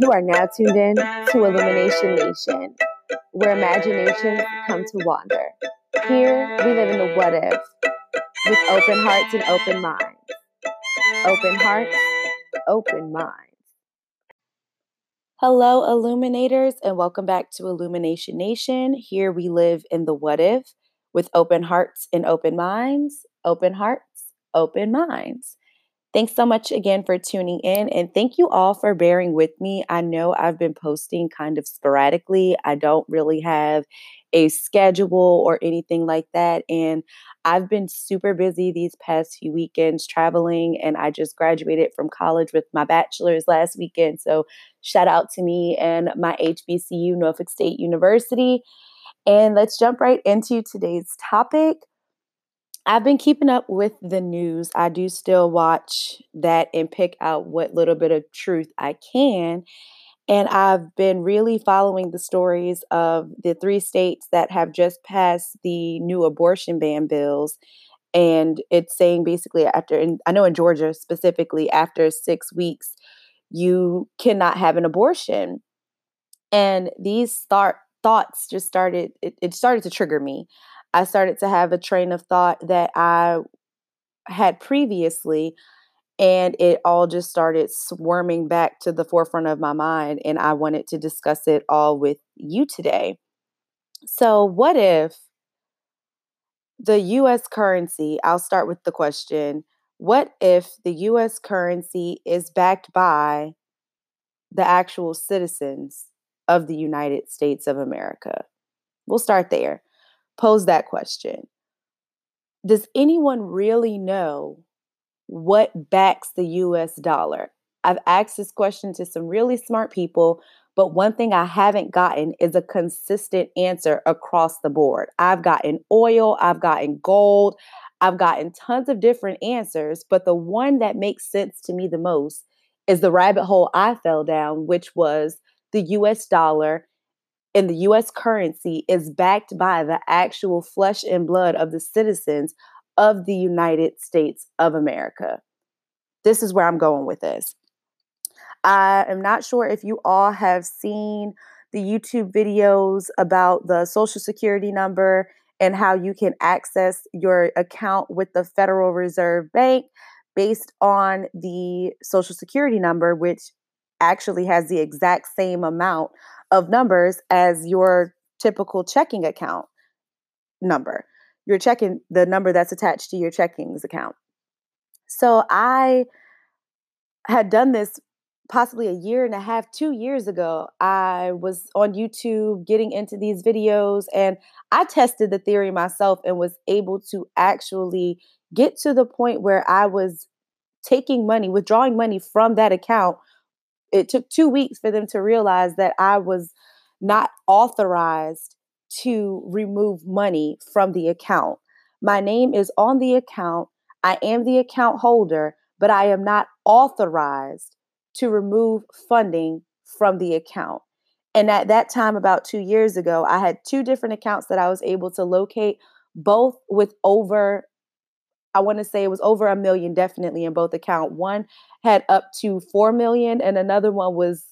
You are now tuned in to Illumination Nation, where imaginations come to wander. Here, we live in the what if with open hearts and open minds. Open hearts, open minds. Hello, illuminators, and welcome back to Illumination Nation. Here we live in the what if with open hearts and open minds. Open hearts, open minds. Thanks so much again for tuning in, and thank you all for bearing with me. I know I've been posting kind of sporadically. I don't really have a schedule or anything like that. And I've been super busy these past few weekends traveling, and I just graduated from college with my bachelor's last weekend. So, shout out to me and my HBCU, Norfolk State University. And let's jump right into today's topic. I've been keeping up with the news. I do still watch that and pick out what little bit of truth I can. And I've been really following the stories of the three states that have just passed the new abortion ban bills. And it's saying basically after, and I know in Georgia specifically, after six weeks, you cannot have an abortion. And these thoughts just started, it, it started to trigger me. I started to have a train of thought that I had previously, and it all just started swarming back to the forefront of my mind. And I wanted to discuss it all with you today. So, what if the US currency, I'll start with the question what if the US currency is backed by the actual citizens of the United States of America? We'll start there pose that question Does anyone really know what backs the US dollar? I've asked this question to some really smart people, but one thing I haven't gotten is a consistent answer across the board. I've gotten oil, I've gotten gold, I've gotten tons of different answers, but the one that makes sense to me the most is the rabbit hole I fell down, which was the US dollar in the US currency is backed by the actual flesh and blood of the citizens of the United States of America. This is where I'm going with this. I am not sure if you all have seen the YouTube videos about the social security number and how you can access your account with the Federal Reserve Bank based on the social security number, which actually has the exact same amount of numbers as your typical checking account number. You're checking the number that's attached to your checkings account. So I had done this possibly a year and a half, two years ago. I was on YouTube getting into these videos and I tested the theory myself and was able to actually get to the point where I was taking money, withdrawing money from that account it took two weeks for them to realize that I was not authorized to remove money from the account. My name is on the account. I am the account holder, but I am not authorized to remove funding from the account. And at that time, about two years ago, I had two different accounts that I was able to locate, both with over I want to say it was over a million definitely in both account. One had up to 4 million and another one was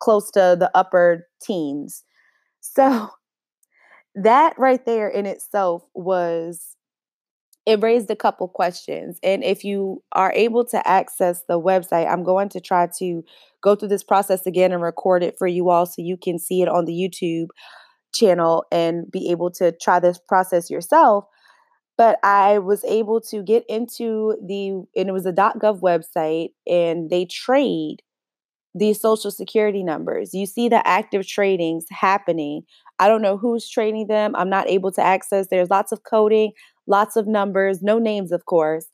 close to the upper teens. So that right there in itself was it raised a couple questions. And if you are able to access the website, I'm going to try to go through this process again and record it for you all so you can see it on the YouTube channel and be able to try this process yourself but I was able to get into the, and it was a .gov website, and they trade these social security numbers. You see the active tradings happening. I don't know who's trading them. I'm not able to access. There's lots of coding, lots of numbers, no names, of course.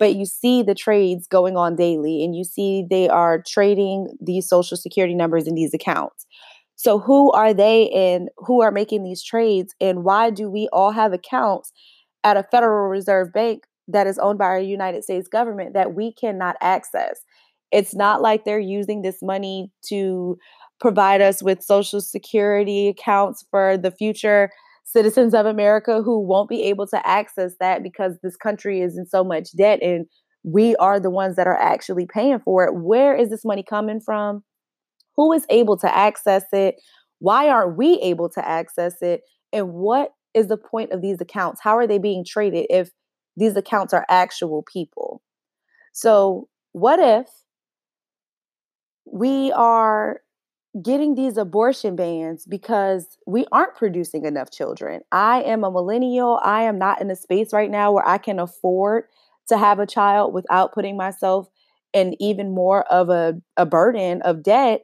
But you see the trades going on daily, and you see they are trading these social security numbers in these accounts. So, who are they and who are making these trades? And why do we all have accounts at a Federal Reserve Bank that is owned by our United States government that we cannot access. It's not like they're using this money to provide us with social security accounts for the future citizens of America who won't be able to access that because this country is in so much debt and we are the ones that are actually paying for it. Where is this money coming from? Who is able to access it? Why aren't we able to access it? And what is the point of these accounts? How are they being traded if these accounts are actual people? So, what if we are getting these abortion bans because we aren't producing enough children? I am a millennial. I am not in a space right now where I can afford to have a child without putting myself in even more of a, a burden of debt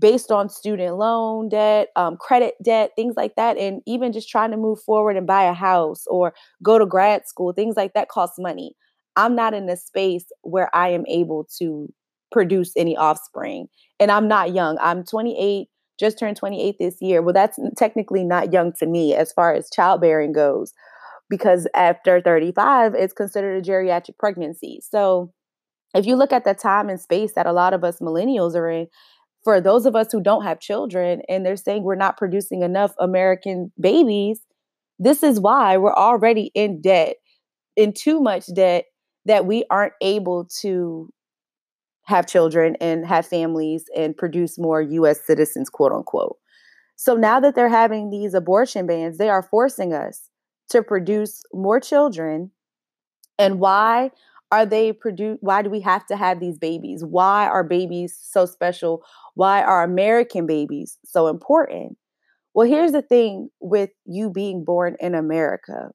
based on student loan debt, um, credit debt, things like that. And even just trying to move forward and buy a house or go to grad school, things like that cost money. I'm not in a space where I am able to produce any offspring. And I'm not young. I'm 28, just turned 28 this year. Well, that's technically not young to me as far as childbearing goes, because after 35, it's considered a geriatric pregnancy. So if you look at the time and space that a lot of us millennials are in, for those of us who don't have children and they're saying we're not producing enough American babies, this is why we're already in debt, in too much debt that we aren't able to have children and have families and produce more US citizens, quote unquote. So now that they're having these abortion bans, they are forcing us to produce more children. And why are they produced? why do we have to have these babies? Why are babies so special? Why are American babies so important? Well, here's the thing with you being born in America.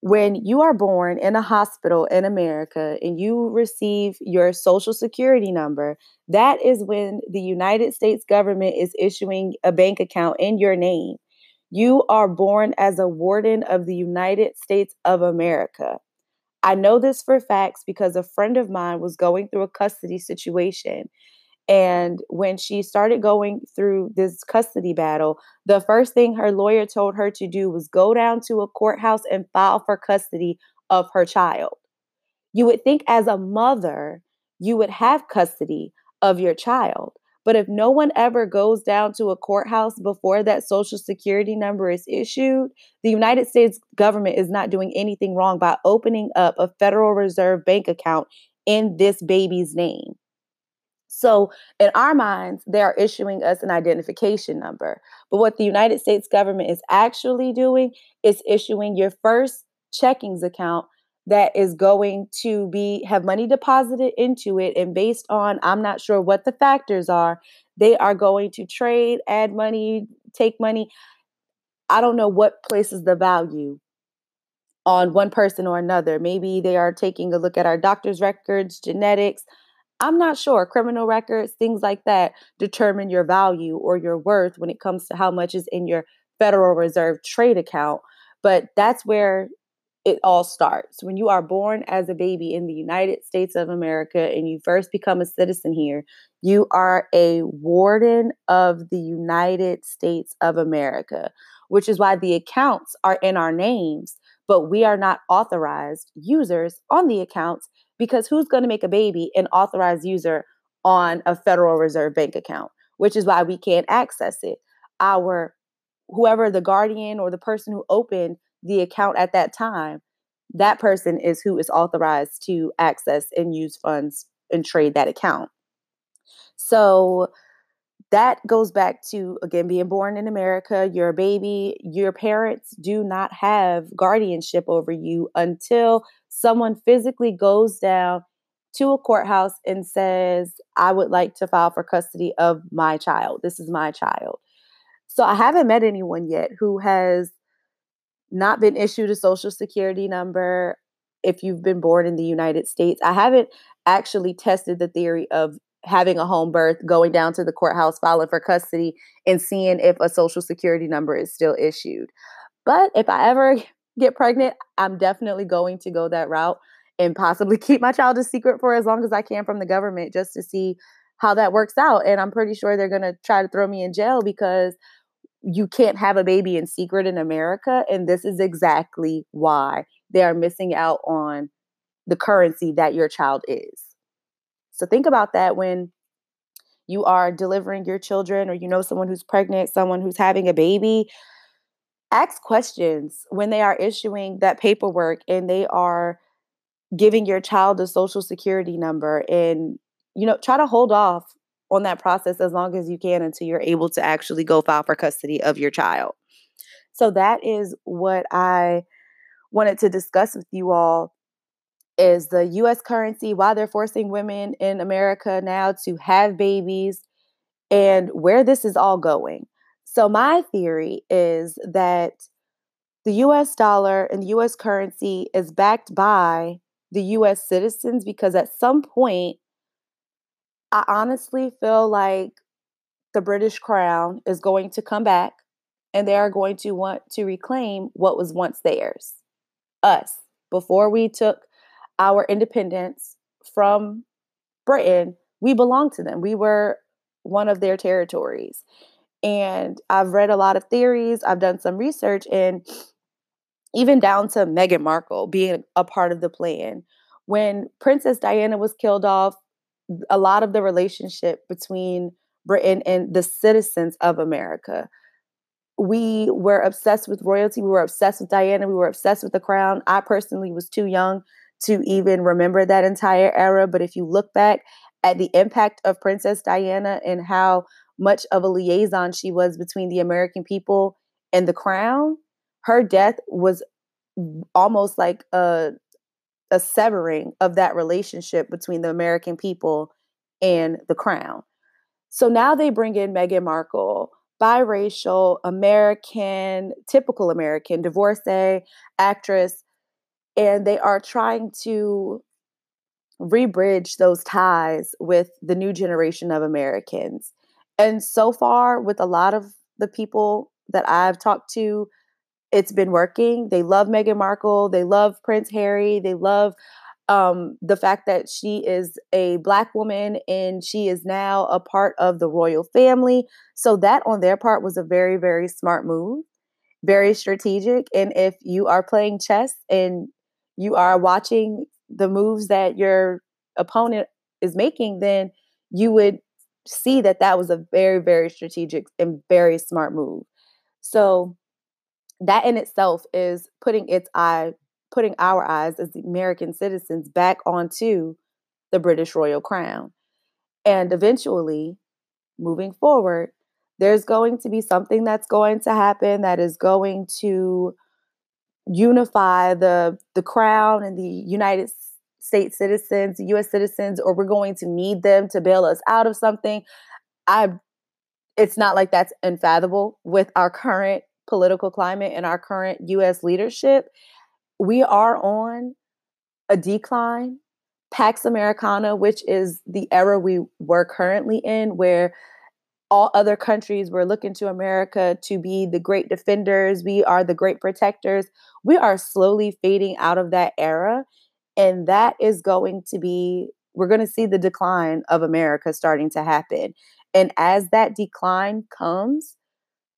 When you are born in a hospital in America and you receive your social security number, that is when the United States government is issuing a bank account in your name. You are born as a warden of the United States of America. I know this for facts because a friend of mine was going through a custody situation and when she started going through this custody battle, the first thing her lawyer told her to do was go down to a courthouse and file for custody of her child. You would think, as a mother, you would have custody of your child. But if no one ever goes down to a courthouse before that social security number is issued, the United States government is not doing anything wrong by opening up a Federal Reserve bank account in this baby's name. So, in our minds, they are issuing us an identification number. But what the United States government is actually doing is issuing your first checkings account that is going to be have money deposited into it and based on I'm not sure what the factors are, they are going to trade, add money, take money. I don't know what places the value on one person or another. Maybe they are taking a look at our doctor's records, genetics, I'm not sure. Criminal records, things like that determine your value or your worth when it comes to how much is in your Federal Reserve trade account. But that's where it all starts. When you are born as a baby in the United States of America and you first become a citizen here, you are a warden of the United States of America, which is why the accounts are in our names, but we are not authorized users on the accounts because who's going to make a baby an authorized user on a Federal Reserve bank account, which is why we can't access it. Our whoever the guardian or the person who opened the account at that time, that person is who is authorized to access and use funds and trade that account. So that goes back to again being born in America, you're a baby, your parents do not have guardianship over you until someone physically goes down to a courthouse and says, I would like to file for custody of my child. This is my child. So I haven't met anyone yet who has not been issued a social security number if you've been born in the United States. I haven't actually tested the theory of having a home birth, going down to the courthouse, filing for custody, and seeing if a social security number is still issued. But if I ever get pregnant, I'm definitely going to go that route and possibly keep my child a secret for as long as I can from the government just to see how that works out. And I'm pretty sure they're going to try to throw me in jail because you can't have a baby in secret in America. And this is exactly why they are missing out on the currency that your child is. So think about that when you are delivering your children or you know someone who's pregnant, someone who's having a baby ask questions when they are issuing that paperwork and they are giving your child a social security number and you know try to hold off on that process as long as you can until you're able to actually go file for custody of your child. So that is what I wanted to discuss with you all is the US currency, why they're forcing women in America now to have babies and where this is all going. So my theory is that the US dollar and the US currency is backed by the US citizens because at some point I honestly feel like the British crown is going to come back and they are going to want to reclaim what was once theirs. Us. Before we took our independence from Britain, we belonged to them. We were one of their territories. And I've read a lot of theories, I've done some research, and even down to Meghan Markle being a part of the plan. When Princess Diana was killed off, a lot of the relationship between Britain and the citizens of America. We were obsessed with royalty. We were obsessed with Diana. We were obsessed with the crown. I personally was too young to even remember that entire era. But if you look back at the impact of Princess Diana and how much of a liaison she was between the American people and the crown, her death was almost like a a severing of that relationship between the American people and the crown. So now they bring in Meghan Markle, biracial, American, typical American, divorcee, actress, and they are trying to rebridge those ties with the new generation of Americans. And so far, with a lot of the people that I've talked to, it's been working. They love Meghan Markle. They love Prince Harry. They love um, the fact that she is a black woman and she is now a part of the royal family. So that on their part was a very, very smart move, very strategic. And if you are playing chess and you are watching the moves that your opponent is making, then you would see that that was a very, very strategic and very smart move. So that in itself is putting its eye putting our eyes as American citizens back onto the British royal crown. And eventually, moving forward, there's going to be something that's going to happen that is going to unify the the crown and the United States citizens, US citizens, or we're going to need them to bail us out of something. I it's not like that's unfathomable with our current political climate and our current US leadership, we are on a decline. Pax Americana, which is the era we were currently in, where all other countries were looking to America to be the great defenders, we are the great protectors. We are slowly fading out of that era. And that is going to be, we're going to see the decline of America starting to happen. And as that decline comes,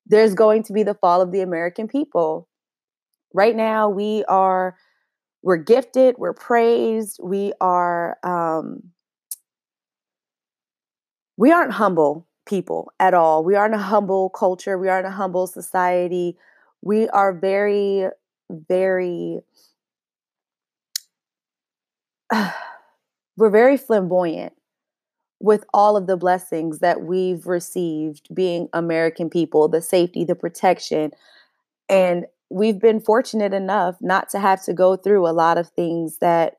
there's going to be the fall of the American people. Right now, we are we're gifted, we're praised, we are um, we aren't humble people at all. We aren't a humble culture. We aren't a humble society. We are very, very we're very flamboyant with all of the blessings that we've received being American people, the safety, the protection. And we've been fortunate enough not to have to go through a lot of things that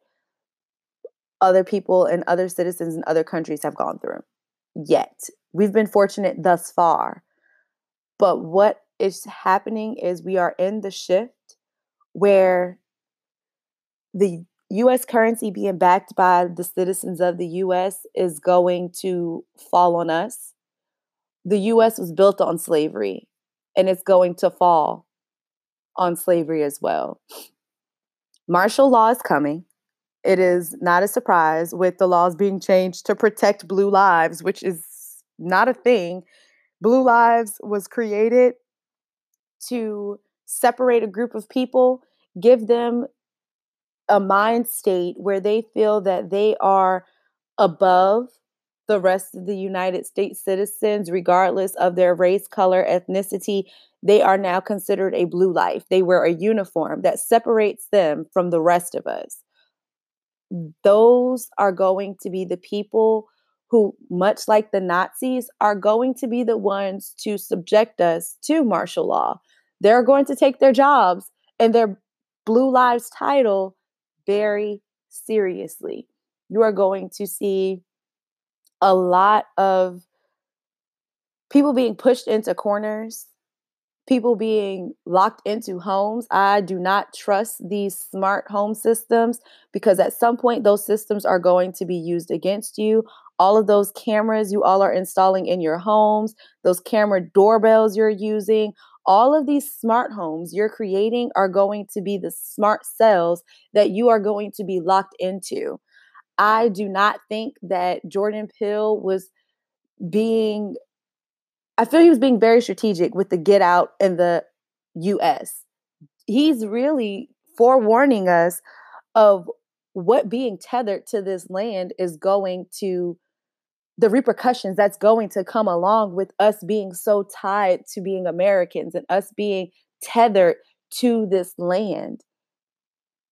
other people and other citizens in other countries have gone through yet. We've been fortunate thus far. But what is happening is we are in the shift where the US currency being backed by the citizens of the US is going to fall on us. The US was built on slavery and it's going to fall on slavery as well. Martial law is coming. It is not a surprise with the laws being changed to protect blue lives, which is not a thing. Blue lives was created to separate a group of people, give them a mind state where they feel that they are above the rest of the United States citizens, regardless of their race, color, ethnicity. They are now considered a blue life. They wear a uniform that separates them from the rest of us. Those are going to be the people who, much like the Nazis, are going to be the ones to subject us to martial law. They're going to take their jobs and their Blue Lives title very seriously. You are going to see a lot of people being pushed into corners people being locked into homes. I do not trust these smart home systems because at some point those systems are going to be used against you. All of those cameras you all are installing in your homes, those camera doorbells you're using, all of these smart homes you're creating are going to be the smart cells that you are going to be locked into. I do not think that Jordan Peele was being I feel he was being very strategic with the get out in the US. He's really forewarning us of what being tethered to this land is going to the repercussions that's going to come along with us being so tied to being Americans and us being tethered to this land.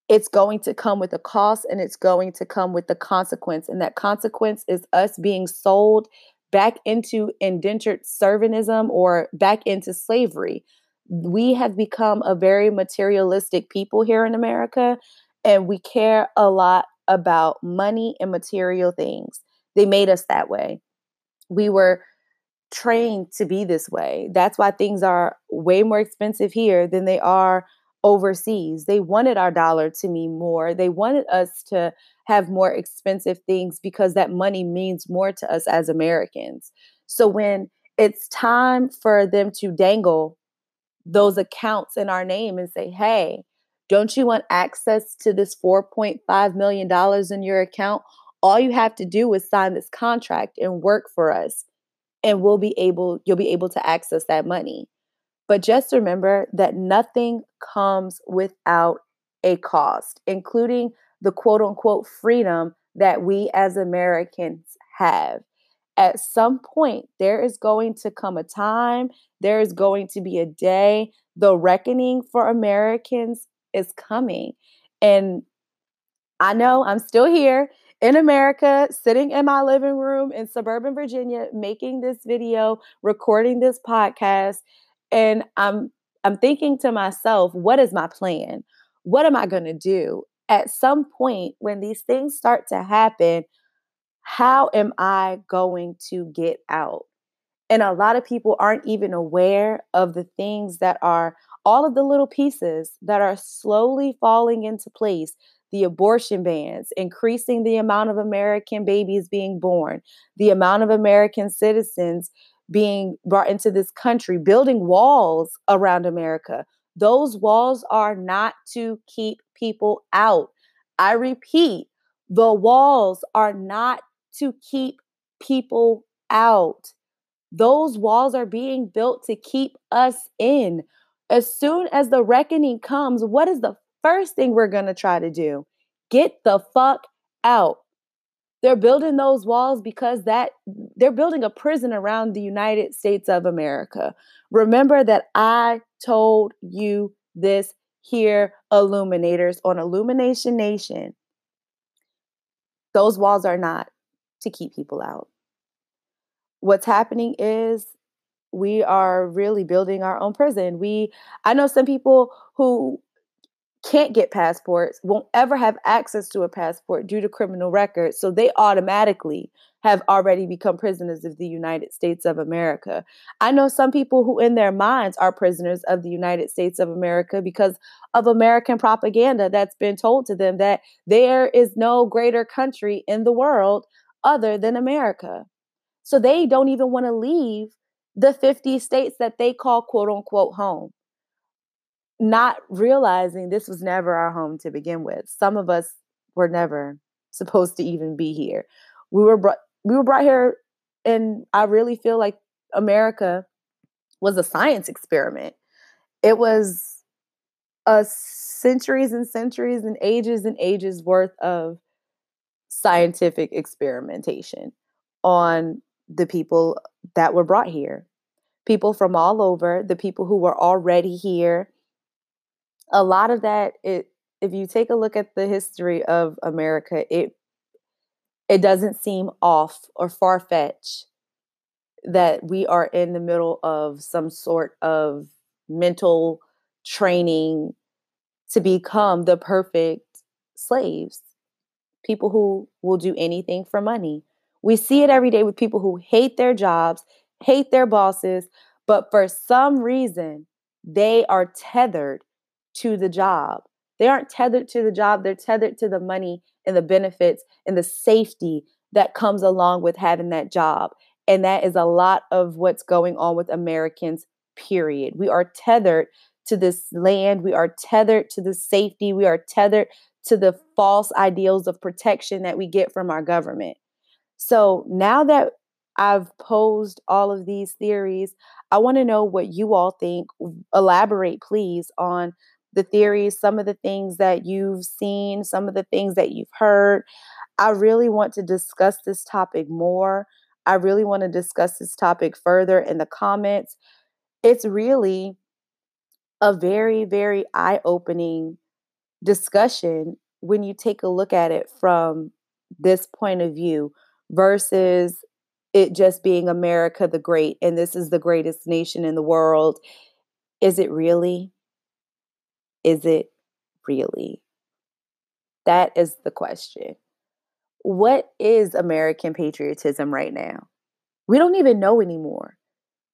It's going to come with a cost and it's going to come with the consequence. And that consequence is us being sold back into indentured servantism or back into slavery. We have become a very materialistic people here in America, and we care a lot about money and material things. They made us that way. We were trained to be this way. That's why things are way more expensive here than they are overseas. They wanted our dollar to mean more. They wanted us to have more expensive things because that money means more to us as Americans. So when it's time for them to dangle those accounts in our name and say, hey, don't you want access to this $4.5 million in your account? All you have to do is sign this contract and work for us, and we'll be able, you'll be able to access that money. But just remember that nothing comes without a cost, including the quote unquote freedom that we as Americans have. At some point, there is going to come a time, there is going to be a day, the reckoning for Americans is coming. And I know I'm still here in America, sitting in my living room in suburban Virginia, making this video, recording this podcast, and I'm I'm thinking to myself, what is my plan? What am I going to do? at some point when these things start to happen, how am I going to get out? And a lot of people aren't even aware of the things that are all of the little pieces that are slowly falling into place. The abortion bans, increasing the amount of American babies being born, the amount of American citizens being brought into this country, building walls around America, those walls are not to keep people out. I repeat, the walls are not to keep people out. Those walls are being built to keep us in. As soon as the reckoning comes, what is the first thing we're going to try to do? Get the fuck out. They're building those walls because that they're building a prison around the United States of America. Remember that I told you this here, illuminators on Illumination Nation. Those walls are not to keep people out. What's happening is we are really building our own prison. We I know some people who can't get passports, won't ever have access to a passport due to criminal records. So they automatically have already become prisoners of the United States of America. I know some people who, in their minds, are prisoners of the United States of America because of American propaganda that's been told to them that there is no greater country in the world other than America. So they don't even want to leave the 50 states that they call quote unquote home not realizing this was never our home to begin with. Some of us were never supposed to even be here. We were brought we were brought here and I really feel like America was a science experiment. It was a centuries and centuries and ages and ages worth of scientific experimentation on the people that were brought here. People from all over, the people who were already here a lot of that it if you take a look at the history of America, it it doesn't seem off or far fetched that we are in the middle of some sort of mental training to become the perfect slaves, people who will do anything for money. We see it every day with people who hate their jobs, hate their bosses, but for some reason, they are tethered to the job. They aren't tethered to the job, they're tethered to the money and the benefits and the safety that comes along with having that job. And that is a lot of what's going on with Americans, period. We are tethered to this land, we are tethered to the safety, we are tethered to the false ideals of protection that we get from our government. So now that I've posed all of these theories, I want to know what you all think. Elaborate, please, on the theories, some of the things that you've seen, some of the things that you've heard. I really want to discuss this topic more. I really want to discuss this topic further in the comments. It's really a very, very eye opening discussion when you take a look at it from this point of view versus it just being America the Great and this is the greatest nation in the world. Is it really? Is it really? That is the question what is American patriotism right now? We don't even know anymore.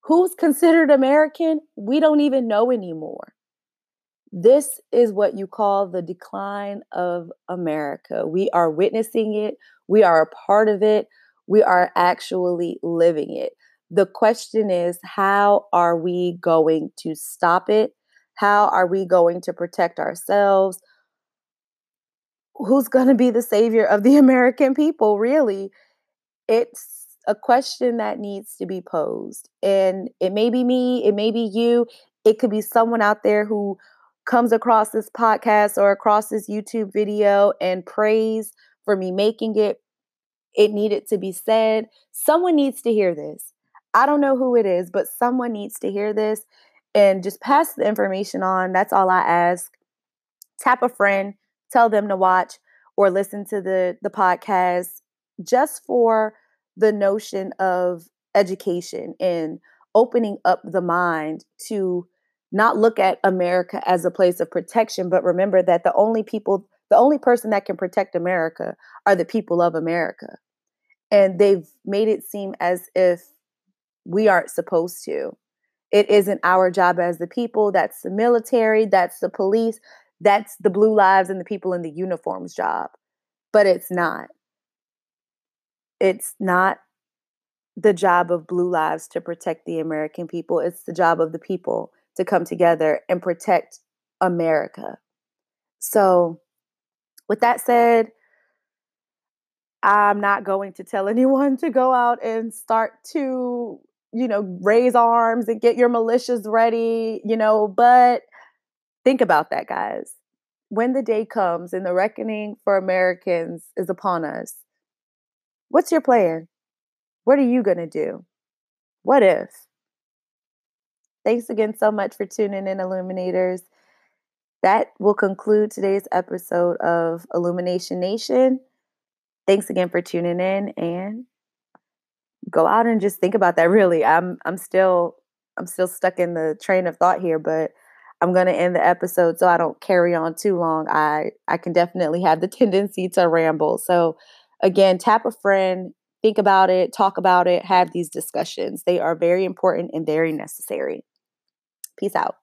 Who's considered American? We don't even know anymore. This is what you call the decline of America. We are witnessing it, we are a part of it, we are actually living it. The question is how are we going to stop it? How are we going to protect ourselves? who's going to be the savior of the American people, really? It's a question that needs to be posed. And it may be me, it may be you, it could be someone out there who comes across this podcast or across this YouTube video and prays for me making it. It needed to be said. Someone needs to hear this. I don't know who it is, but someone needs to hear this and just pass the information on. That's all I ask. Tap a friend, tell them to watch or listen to the the podcast just for the notion of education and opening up the mind to not look at America as a place of protection, but remember that the only people, the only person that can protect America are the people of America. And they've made it seem as if we aren't supposed to. It isn't our job as the people, that's the military, that's the police, that's the blue lives and the people in the uniforms job. But it's not. It's not the job of blue lives to protect the American people. It's the job of the people to come together and protect America. So, with that said, I'm not going to tell anyone to go out and start to, you know, raise arms and get your militias ready, you know, but Think about that, guys. When the day comes and the reckoning for Americans is upon us, what's your plan? What are you going to do? What if? Thanks again so much for tuning in, Illuminators. That will conclude today's episode of Illumination Nation. Thanks again for tuning in and go out and just think about that really. I'm I'm still I'm still stuck in the train of thought here, but I'm going to end the episode so I don't carry on too long. I I can definitely have the tendency to ramble. So again, tap a friend, think about it, talk about it, have these discussions. They are very important and very necessary. Peace out.